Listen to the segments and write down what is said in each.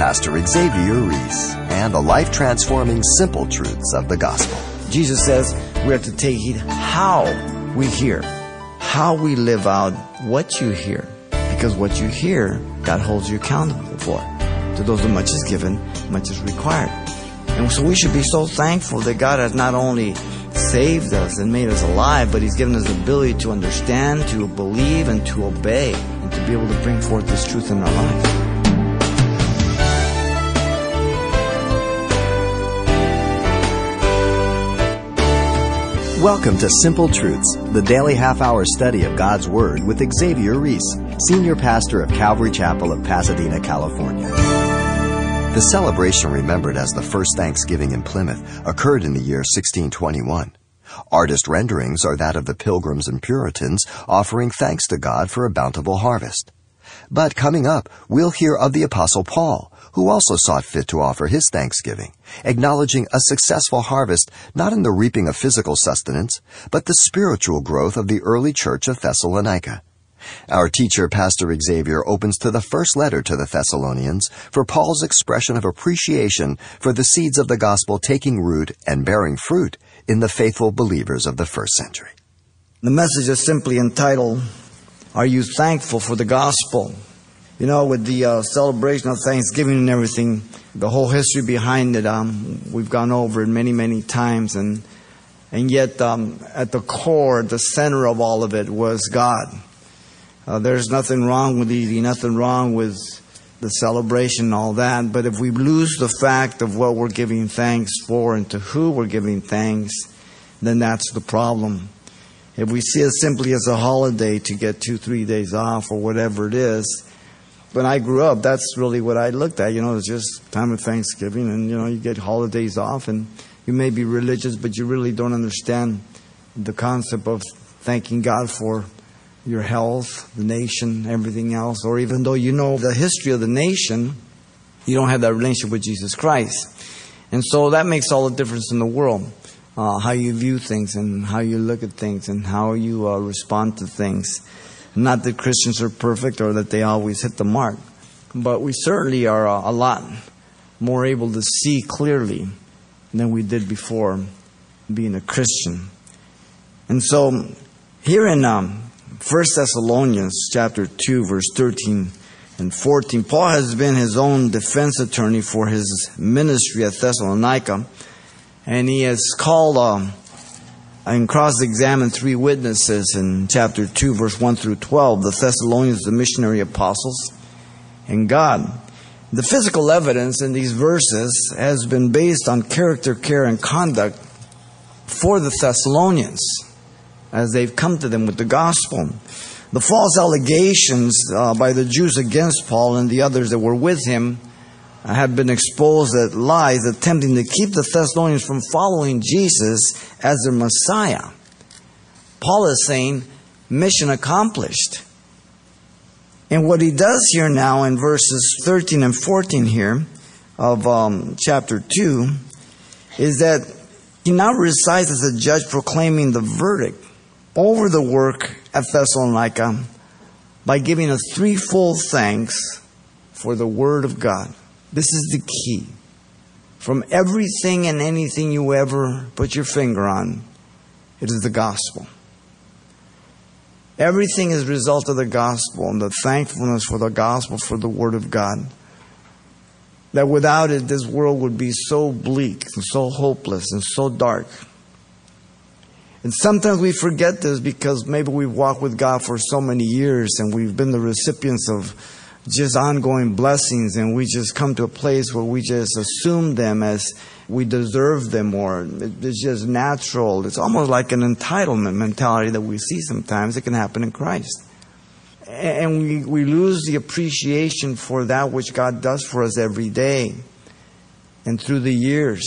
Pastor Xavier Ries and the life transforming simple truths of the gospel. Jesus says we have to take heed how we hear, how we live out what you hear. Because what you hear, God holds you accountable for. To those who much is given, much is required. And so we should be so thankful that God has not only saved us and made us alive, but He's given us the ability to understand, to believe, and to obey, and to be able to bring forth this truth in our lives. Welcome to Simple Truths, the daily half hour study of God's Word with Xavier Ries, Senior Pastor of Calvary Chapel of Pasadena, California. The celebration remembered as the first Thanksgiving in Plymouth occurred in the year 1621. Artist renderings are that of the Pilgrims and Puritans offering thanks to God for a bountiful harvest. But coming up, we'll hear of the Apostle Paul, who also sought fit to offer his thanksgiving, acknowledging a successful harvest not in the reaping of physical sustenance, but the spiritual growth of the early church of Thessalonica. Our teacher, Pastor Xavier, opens to the first letter to the Thessalonians for Paul's expression of appreciation for the seeds of the gospel taking root and bearing fruit in the faithful believers of the first century. The message is simply entitled, Are You Thankful for the Gospel? You know, with the uh, celebration of Thanksgiving and everything, the whole history behind it, um, we've gone over it many, many times, and and yet um, at the core, the center of all of it was God. Uh, there's nothing wrong with eating, nothing wrong with the celebration and all that, but if we lose the fact of what we're giving thanks for and to who we're giving thanks, then that's the problem. If we see it simply as a holiday to get two, three days off or whatever it is, when I grew up, that's really what I looked at. You know, it's just time of Thanksgiving, and you know, you get holidays off, and you may be religious, but you really don't understand the concept of thanking God for your health, the nation, everything else. Or even though you know the history of the nation, you don't have that relationship with Jesus Christ, and so that makes all the difference in the world. Uh, how you view things and how you look at things and how you uh, respond to things. Not that Christians are perfect or that they always hit the mark, but we certainly are a, lot more able to see clearly than we did before being a Christian. And so, here in um, 1 Thessalonians chapter 2, verse 13 and 14, Paul has been his own defense attorney for his ministry at Thessalonica, and he has called um, and cross examined three witnesses in chapter 2, verse 1 through 12 the Thessalonians, the missionary apostles, and God. The physical evidence in these verses has been based on character, care, and conduct for the Thessalonians as they've come to them with the gospel. The false allegations uh, by the Jews against Paul and the others that were with him have been exposed at lies attempting to keep the Thessalonians from following Jesus as their Messiah. Paul is saying, mission accomplished. And what he does here now in verses 13 and 14 here of um, chapter 2 is that he now recites as a judge proclaiming the verdict over the work at Thessalonica by giving a threefold thanks for the Word of God. This is the key. From everything and anything you ever put your finger on, it is the gospel. Everything is a result of the gospel and the thankfulness for the gospel, for the Word of God. That without it, this world would be so bleak and so hopeless and so dark. And sometimes we forget this because maybe we've walked with God for so many years and we've been the recipients of just ongoing blessings, and we just come to a place where we just assume them as we deserve them, or it's just natural. It's almost like an entitlement mentality that we see sometimes. It can happen in Christ. And we, we lose the appreciation for that which God does for us every day and through the years.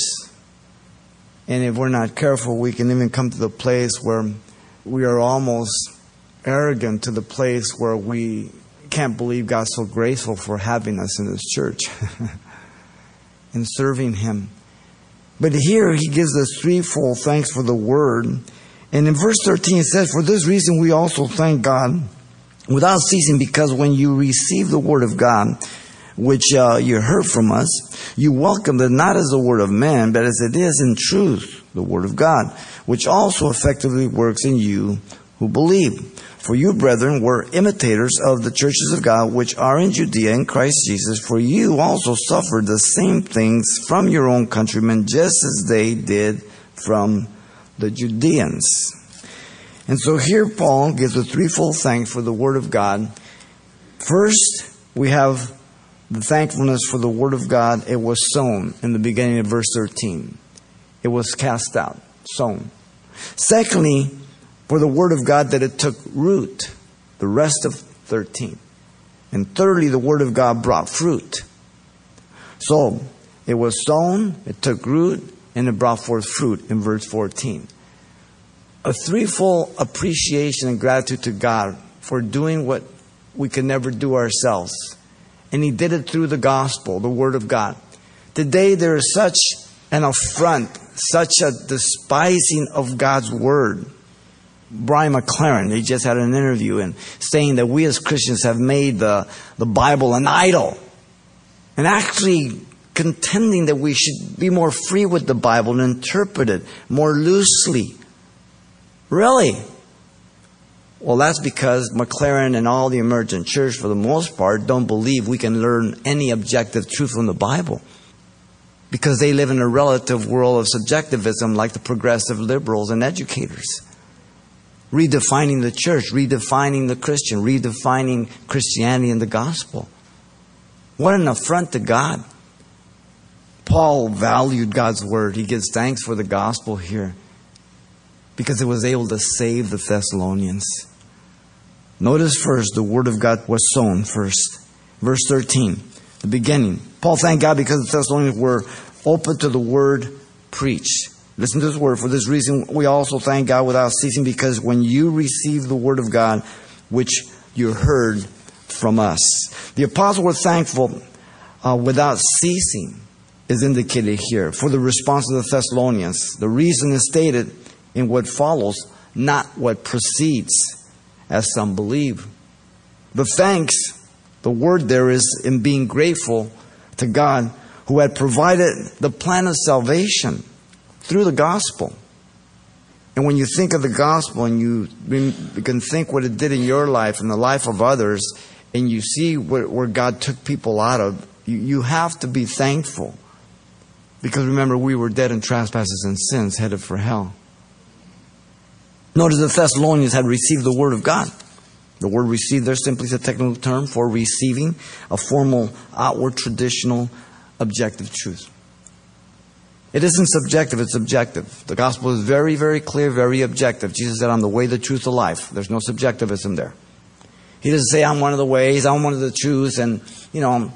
And if we're not careful, we can even come to the place where we are almost arrogant to the place where we can't believe God's so graceful for having us in this church and serving Him. But here He gives us threefold thanks for the word. And in verse 13 it says, For this reason we also thank God without ceasing, because when you receive the word of God, which uh, you heard from us, you welcomed it not as the word of man, but as it is in truth, the word of God, which also effectively works in you who believe. For you, brethren, were imitators of the churches of God which are in Judea in Christ Jesus, for you also suffered the same things from your own countrymen, just as they did from the Judeans. And so here Paul gives a threefold thanks for the Word of God. First, we have the thankfulness for the Word of God. It was sown in the beginning of verse 13. It was cast out, sown. Secondly, for the Word of God that it took root, the rest of 13. And thirdly, the Word of God brought fruit. So, it was sown, it took root, and it brought forth fruit in verse 14. A threefold appreciation and gratitude to God for doing what we could never do ourselves. And He did it through the gospel, the Word of God. Today, there is such an affront, such a despising of God's Word. Brian McLaren, he just had an interview and saying that we as Christians have made the, the Bible an idol. And actually contending that we should be more free with the Bible and interpret it more loosely. Really? Well, that's because McLaren and all the emergent church, for the most part, don't believe we can learn any objective truth from the Bible. Because they live in a relative world of subjectivism like the progressive liberals and educators. Redefining the church, redefining the Christian, redefining Christianity and the gospel. What an affront to God. Paul valued God's word. He gives thanks for the gospel here because it was able to save the Thessalonians. Notice first, the word of God was sown first. Verse 13, the beginning. Paul thanked God because the Thessalonians were open to the word preached. Listen to this word. For this reason, we also thank God without ceasing because when you receive the word of God, which you heard from us. The apostles were thankful uh, without ceasing is indicated here for the response of the Thessalonians. The reason is stated in what follows, not what precedes, as some believe. The thanks, the word there is in being grateful to God who had provided the plan of salvation through the gospel. And when you think of the gospel and you, can think what it did in your life and the life of others, and you see where, where God took people out of, you, you have to be thankful. Because remember, we were dead in trespasses and sins, headed for hell. Notice the Thessalonians had received the Word of God. The word received there simply is a technical term for receiving a formal, outward, traditional, objective truth. It isn't subjective, it's objective. The gospel is very, very clear, very objective. Jesus said, I'm the way, the truth, the life. There's no subjectivism there. He doesn't say, I'm one of the ways, I'm one of the truths, and, you know,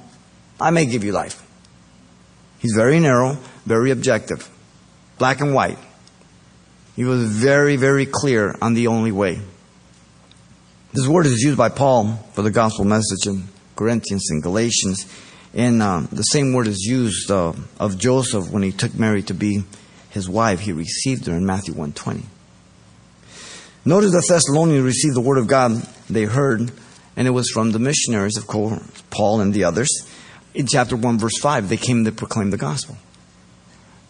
I may give you life. He's very narrow, very objective, black and white. He was very, very clear on the only way. This word is used by Paul for the gospel message in Corinthians and Galatians. And um, the same word is used uh, of Joseph when he took Mary to be his wife. He received her in Matthew 120. Notice the Thessalonians received the word of God they heard, and it was from the missionaries, of course, Paul and the others in chapter 1, verse 5, they came to proclaim the gospel.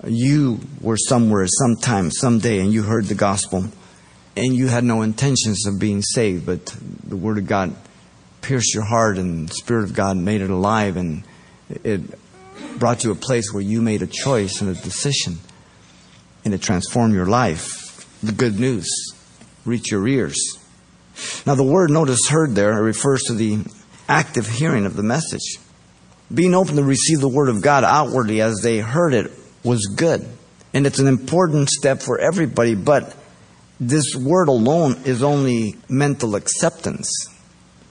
You were somewhere, sometime, someday, and you heard the gospel, and you had no intentions of being saved, but the Word of God pierced your heart, and the Spirit of God made it alive, and it brought you a place where you made a choice and a decision, and it transformed your life. The good news reached your ears. Now, the word notice heard there refers to the active hearing of the message being open to receive the Word of God outwardly as they heard it was good. And it's an important step for everybody, but this word alone is only mental acceptance.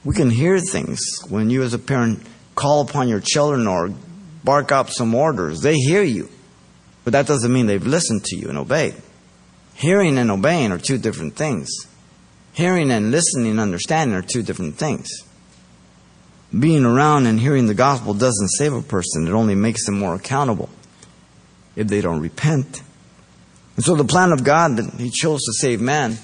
We can hear things when you, as a parent, call upon your children or bark up some orders. They hear you, but that doesn't mean they've listened to you and obeyed. Hearing and obeying are two different things. Hearing and listening and understanding are two different things being around and hearing the gospel doesn't save a person, it only makes them more accountable if they don't repent. And so the plan of God that He chose to save man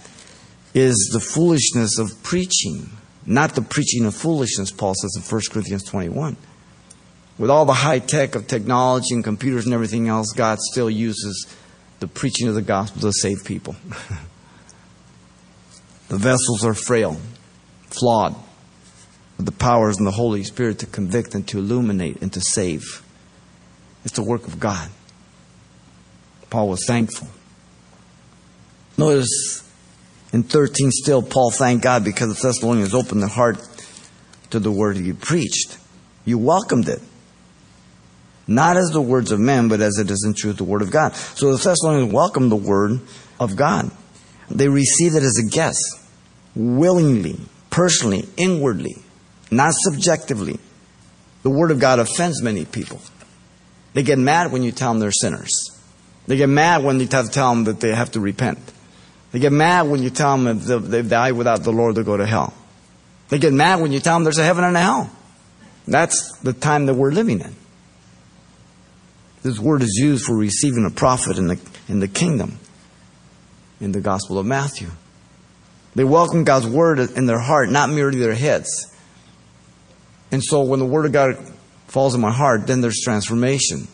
is the foolishness of preaching, not the preaching of foolishness, Paul says in 1 Corinthians 21. With all the high tech of technology and computers and everything else, God still uses the preaching of the gospel to save people. the vessels are frail, flawed, with the powers and the Holy Spirit to convict and to illuminate and to save. It's the work of God. Paul was thankful. Notice in 13 still, Paul thanked God because the Thessalonians opened their heart to the word he preached. You welcomed it. Not as the words of men, but as it is in truth the word of God. So the Thessalonians welcomed the word of God. They received it as a guest, willingly, personally, inwardly, not subjectively. The word of God offends many people. They get mad when you tell them they're sinners. They get mad when you tell them that they have to repent. They get mad when you tell them if they die without the Lord, they'll go to hell. They get mad when you tell them there's a heaven and a hell. That's the time that we're living in. This word is used for receiving a prophet in the, in the kingdom, in the Gospel of Matthew. They welcome God's word in their heart, not merely their heads. And so when the word of God falls in my heart, then there's transformation.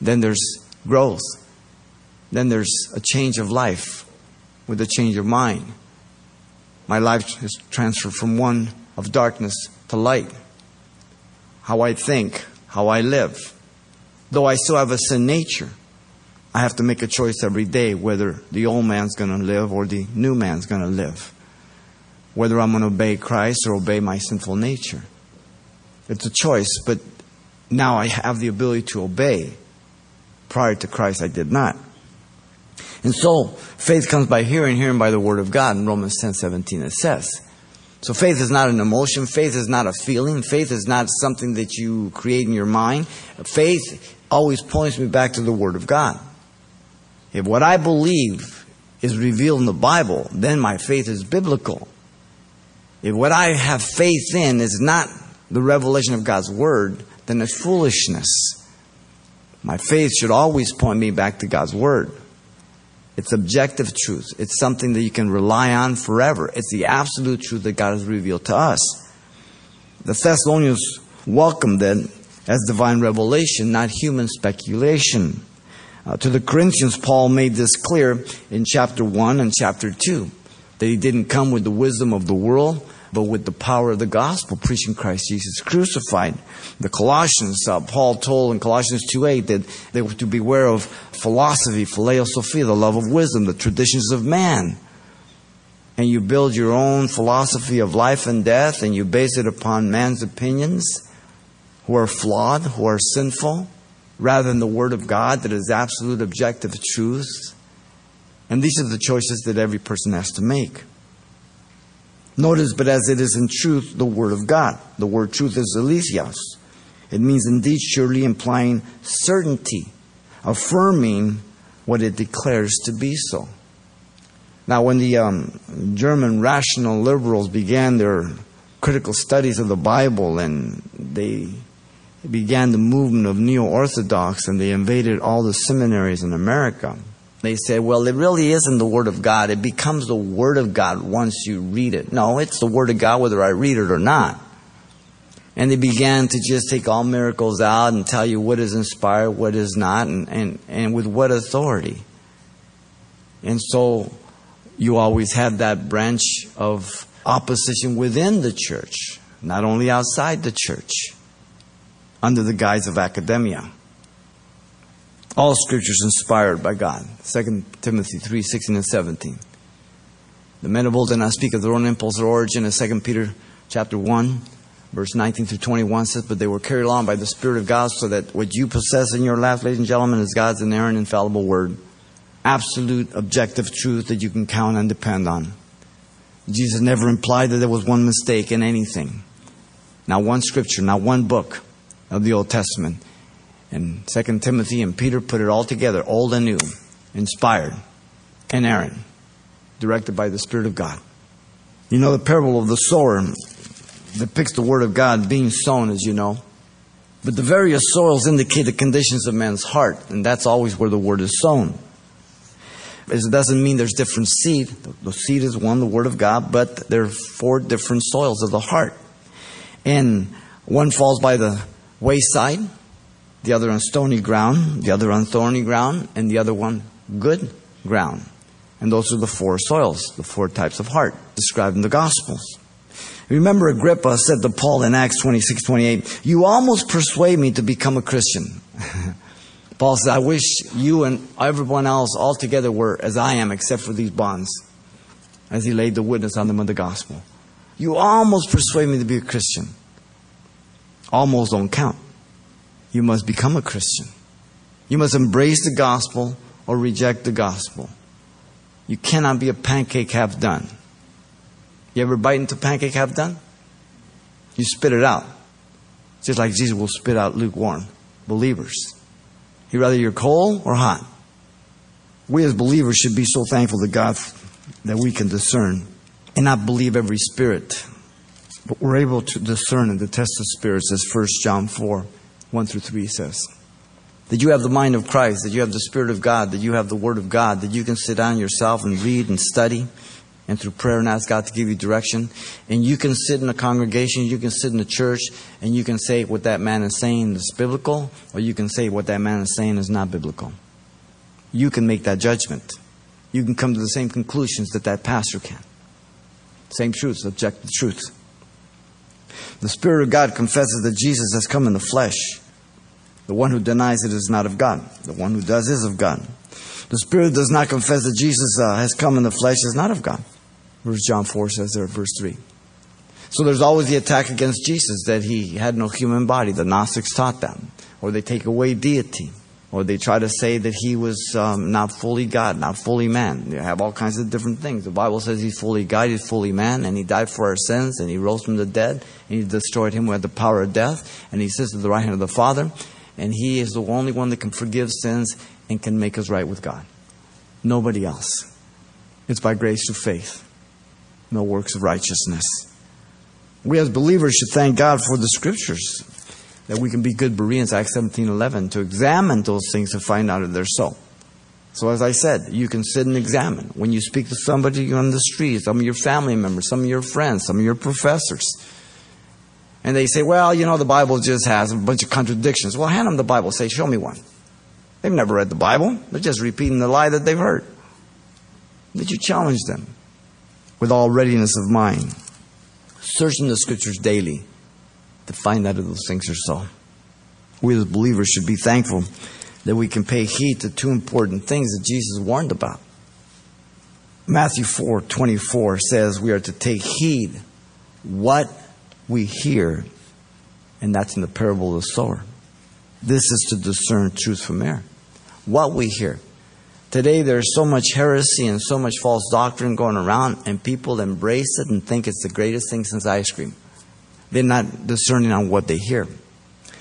Then there's growth. Then there's a change of life with a change of mind. My life is transferred from one of darkness to light. How I think, how I live. Though I still have a sin nature, I have to make a choice every day whether the old man's going to live or the new man's going to live. Whether I'm going to obey Christ or obey my sinful nature. It's a choice, but now I have the ability to obey. Prior to Christ, I did not. And so, faith comes by hearing, hearing by the word of God. In Romans 10 17, it says. So, faith is not an emotion. Faith is not a feeling. Faith is not something that you create in your mind. Faith always points me back to the word of God. If what I believe is revealed in the Bible, then my faith is biblical. If what I have faith in is not the revelation of God's word, then it's foolishness. My faith should always point me back to God's word. It's objective truth. It's something that you can rely on forever. It's the absolute truth that God has revealed to us. The Thessalonians welcomed it as divine revelation, not human speculation. Uh, to the Corinthians, Paul made this clear in chapter 1 and chapter 2 that he didn't come with the wisdom of the world, but with the power of the gospel, preaching Christ Jesus crucified. The Colossians, uh, Paul told in Colossians 2.8 that they were to beware of philosophy, philosophia, the love of wisdom, the traditions of man. And you build your own philosophy of life and death, and you base it upon man's opinions, who are flawed, who are sinful, rather than the Word of God that is absolute objective truth. And these are the choices that every person has to make. Notice, but as it is in truth the Word of God. The word truth is aletheios. It means indeed surely implying certainty, affirming what it declares to be so. Now, when the um, German rational liberals began their critical studies of the Bible and they began the movement of neo Orthodox and they invaded all the seminaries in America, they say, well, it really isn't the Word of God. It becomes the Word of God once you read it. No, it's the Word of God whether I read it or not. And they began to just take all miracles out and tell you what is inspired, what is not, and, and, and with what authority. And so you always have that branch of opposition within the church, not only outside the church, under the guise of academia. All scriptures inspired by God. 2 Timothy 3 16 and 17. The men of old did not speak of their own impulse or origin, as 2 Peter chapter 1, verse 19 through 21 says, But they were carried along by the Spirit of God, so that what you possess in your life, ladies and gentlemen, is God's inerrant, infallible word. Absolute, objective truth that you can count and depend on. Jesus never implied that there was one mistake in anything. Not one scripture, not one book of the Old Testament and Second Timothy and Peter put it all together, old and new, inspired, inerrant, directed by the Spirit of God. You know, the parable of the sower depicts the Word of God being sown, as you know. But the various soils indicate the conditions of man's heart, and that's always where the Word is sown. It doesn't mean there's different seed. The seed is one, the Word of God, but there are four different soils of the heart. And one falls by the wayside, the other on stony ground, the other on thorny ground, and the other one good ground. And those are the four soils, the four types of heart described in the Gospels. Remember Agrippa said to Paul in Acts 26, 28, You almost persuade me to become a Christian. Paul said, I wish you and everyone else all together were as I am, except for these bonds, as he laid the witness on them of the gospel. You almost persuade me to be a Christian. Almost don't count. You must become a Christian. You must embrace the gospel or reject the gospel. You cannot be a pancake half done. You ever bite into pancake half done? You spit it out. Just like Jesus will spit out lukewarm believers. He rather you're cold or hot. We as believers should be so thankful to God that we can discern and not believe every spirit. But we're able to discern and to test the spirits as 1 John 4, 1 through 3 says. That you have the mind of Christ, that you have the Spirit of God, that you have the Word of God, that you can sit down yourself and read and study and through prayer and ask God to give you direction. And you can sit in a congregation, you can sit in a church, and you can say what that man is saying is biblical, or you can say what that man is saying is not biblical. You can make that judgment. You can come to the same conclusions that that pastor can. Same truths, objective truth. The Spirit of God confesses that Jesus has come in the flesh. The one who denies it is not of God. The one who does is of God. The Spirit does not confess that Jesus uh, has come in the flesh is not of God. Verse John 4 says there, verse 3. So there's always the attack against Jesus that he had no human body. The Gnostics taught that. Or they take away deity. Or they try to say that he was um, not fully God, not fully man. They have all kinds of different things. The Bible says he's fully God, he's fully man, and he died for our sins, and he rose from the dead, and he destroyed him with the power of death, and he sits at the right hand of the Father, and he is the only one that can forgive sins and can make us right with God. Nobody else. It's by grace through faith no works of righteousness. We as believers should thank God for the scriptures that we can be good Bereans, Acts 17 11, to examine those things to find out if they're so. So, as I said, you can sit and examine. When you speak to somebody on the street, some of your family members, some of your friends, some of your professors, and they say, Well, you know, the Bible just has a bunch of contradictions. Well, hand them the Bible. Say, Show me one. They've never read the Bible, they're just repeating the lie that they've heard. Did you challenge them? with all readiness of mind, searching the scriptures daily to find out if those things are so. We as believers should be thankful that we can pay heed to two important things that Jesus warned about. Matthew 4 24 says we are to take heed what we hear, and that's in the parable of the sower. This is to discern truth from error. What we hear. Today there's so much heresy and so much false doctrine going around, and people embrace it and think it's the greatest thing since ice cream. They're not discerning on what they hear.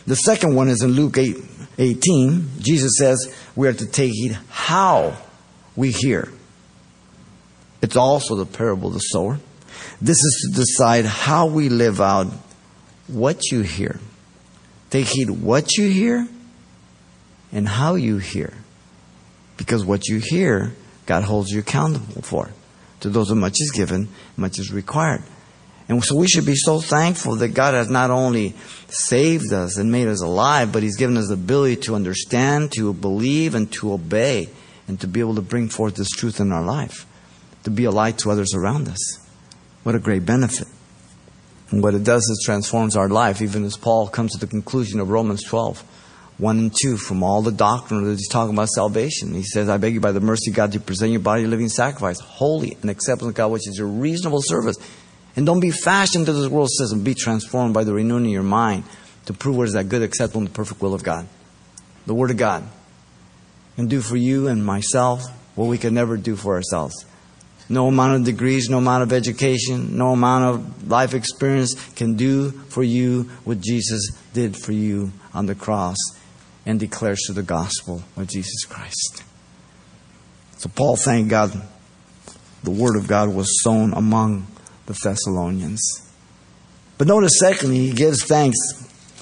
The second one is in Luke 8, 18. Jesus says we are to take heed how we hear. It's also the parable of the sower. This is to decide how we live out what you hear. Take heed what you hear and how you hear. Because what you hear, God holds you accountable for. To those who much is given, much is required. And so we should be so thankful that God has not only saved us and made us alive, but He's given us the ability to understand, to believe, and to obey, and to be able to bring forth this truth in our life, to be a light to others around us. What a great benefit. And what it does is transforms our life, even as Paul comes to the conclusion of Romans 12. 1 and 2 from all the doctrine that he's talking about salvation. He says, I beg you by the mercy of God to present your body a living sacrifice, holy and acceptable to God, which is your reasonable service. And don't be fashioned to this world system. Be transformed by the renewing of your mind to prove what is that good, acceptable, and perfect will of God. The Word of God can do for you and myself what we can never do for ourselves. No amount of degrees, no amount of education, no amount of life experience can do for you what Jesus did for you on the cross and declares to the gospel of Jesus Christ. So Paul thanked God the word of God was sown among the Thessalonians. But notice, secondly, he gives thanks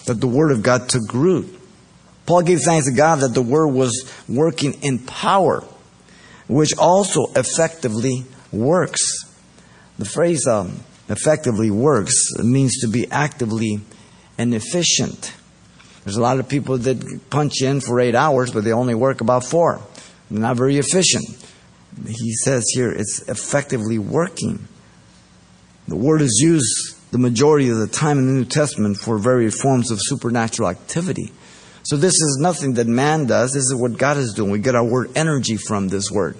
that the word of God took root. Paul gave thanks to God that the word was working in power, which also effectively works. The phrase um, effectively works means to be actively and efficient. There's a lot of people that punch in for eight hours, but they only work about four. They're not very efficient. He says here it's effectively working. The word is used the majority of the time in the New Testament for various forms of supernatural activity. So this is nothing that man does. This is what God is doing. We get our word energy from this word.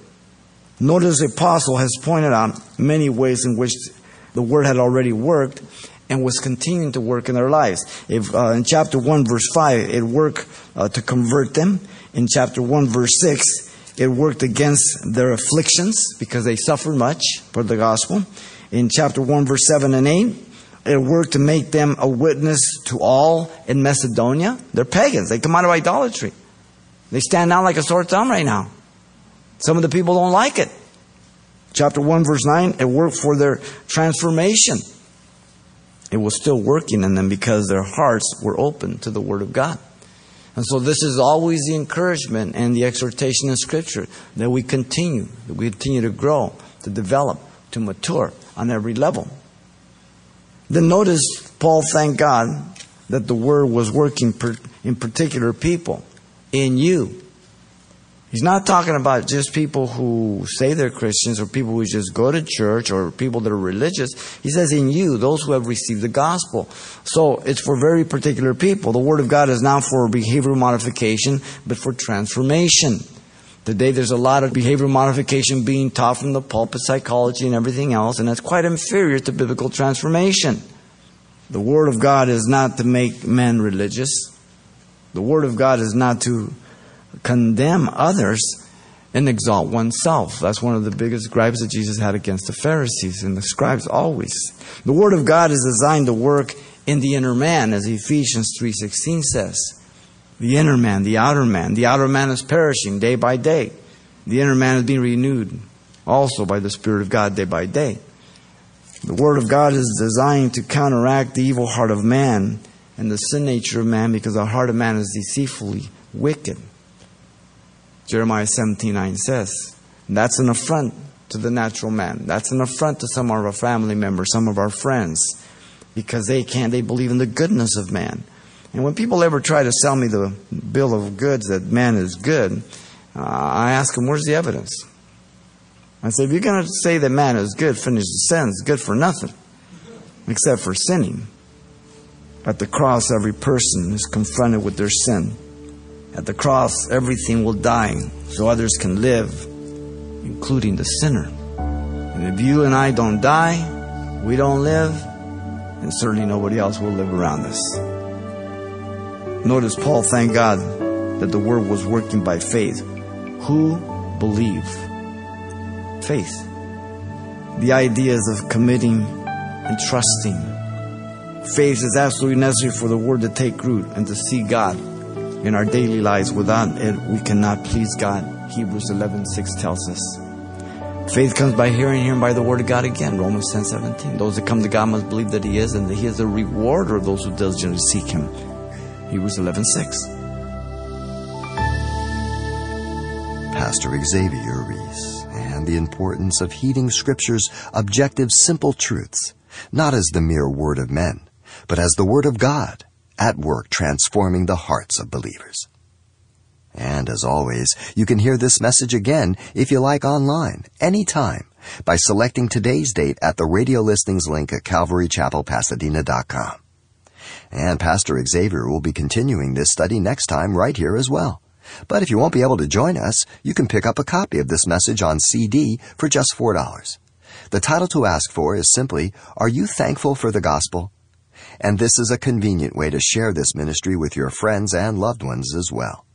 Notice the apostle has pointed out many ways in which the word had already worked and was continuing to work in their lives. If uh, in chapter 1 verse 5 it worked uh, to convert them, in chapter 1 verse 6 it worked against their afflictions because they suffered much for the gospel. In chapter 1 verse 7 and 8 it worked to make them a witness to all in Macedonia. They're pagans. They come out of idolatry. They stand out like a sore thumb right now. Some of the people don't like it. Chapter 1, verse 9, it worked for their transformation. It was still working in them because their hearts were open to the Word of God. And so, this is always the encouragement and the exhortation in Scripture that we continue, that we continue to grow, to develop, to mature on every level. Then notice Paul thanked God that the Word was working in particular people, in you, He's not talking about just people who say they're Christians or people who just go to church or people that are religious. He says, in you, those who have received the gospel. So it's for very particular people. The Word of God is not for behavioral modification, but for transformation. Today there's a lot of behavioral modification being taught from the pulpit, psychology, and everything else, and that's quite inferior to biblical transformation. The Word of God is not to make men religious. The Word of God is not to condemn others and exalt oneself. That's one of the biggest gripes that Jesus had against the Pharisees and the scribes always. The word of God is designed to work in the inner man as Ephesians 3:16 says. The inner man, the outer man. The outer man is perishing day by day. The inner man is being renewed also by the Spirit of God day by day. The Word of God is designed to counteract the evil heart of man and the sin nature of man because the heart of man is deceitfully wicked. Jeremiah 79 says. That's an affront to the natural man. That's an affront to some of our family members, some of our friends, because they can't, they believe in the goodness of man. And when people ever try to sell me the bill of goods that man is good, uh, I ask them, where's the evidence? I say, if you're going to say that man is good, finish the sentence, good for nothing, except for sinning. At the cross, every person is confronted with their sin. At the cross, everything will die so others can live, including the sinner. And if you and I don't die, we don't live, and certainly nobody else will live around us. Notice Paul thanked God that the word was working by faith. Who believe? Faith. The ideas of committing and trusting. Faith is absolutely necessary for the word to take root and to see God in our daily lives. Without it, we cannot please God. Hebrews 11:6 tells us. Faith comes by hearing, hearing by the word of God again. Romans 10 17. Those that come to God must believe that He is and that He is a rewarder of those who diligently seek Him. Hebrews 11 6. Pastor Xavier Ries and the importance of heeding Scripture's objective, simple truths, not as the mere word of men, but as the word of God at work transforming the hearts of believers. And as always, you can hear this message again if you like online, anytime, by selecting today's date at the radio listings link at calvarychapelpasadena.com. And Pastor Xavier will be continuing this study next time right here as well. But if you won't be able to join us, you can pick up a copy of this message on CD for just $4. The title to ask for is simply, Are You Thankful for the Gospel? And this is a convenient way to share this ministry with your friends and loved ones as well.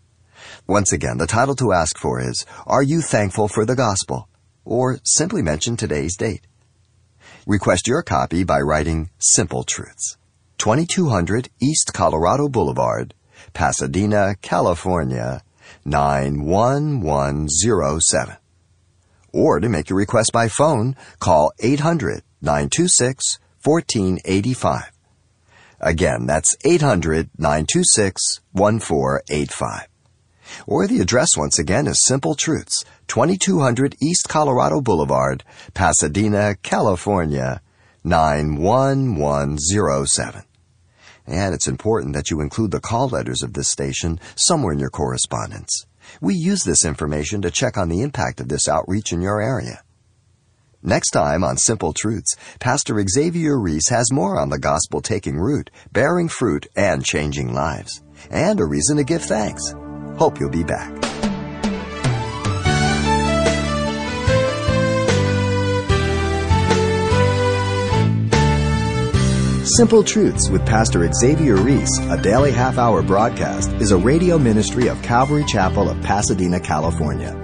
Once again, the title to ask for is, Are You Thankful for the Gospel? Or simply mention today's date. Request your copy by writing Simple Truths, 2200 East Colorado Boulevard, Pasadena, California, 91107. Or to make your request by phone, call 800 926 1485. Again, that's 800 926 1485. Or the address once again is Simple Truths, 2200 East Colorado Boulevard, Pasadena, California, 91107. And it's important that you include the call letters of this station somewhere in your correspondence. We use this information to check on the impact of this outreach in your area. Next time on Simple Truths, Pastor Xavier Ries has more on the gospel taking root, bearing fruit, and changing lives, and a reason to give thanks. Hope you'll be back. Simple Truths with Pastor Xavier Ries, a daily half hour broadcast, is a radio ministry of Calvary Chapel of Pasadena, California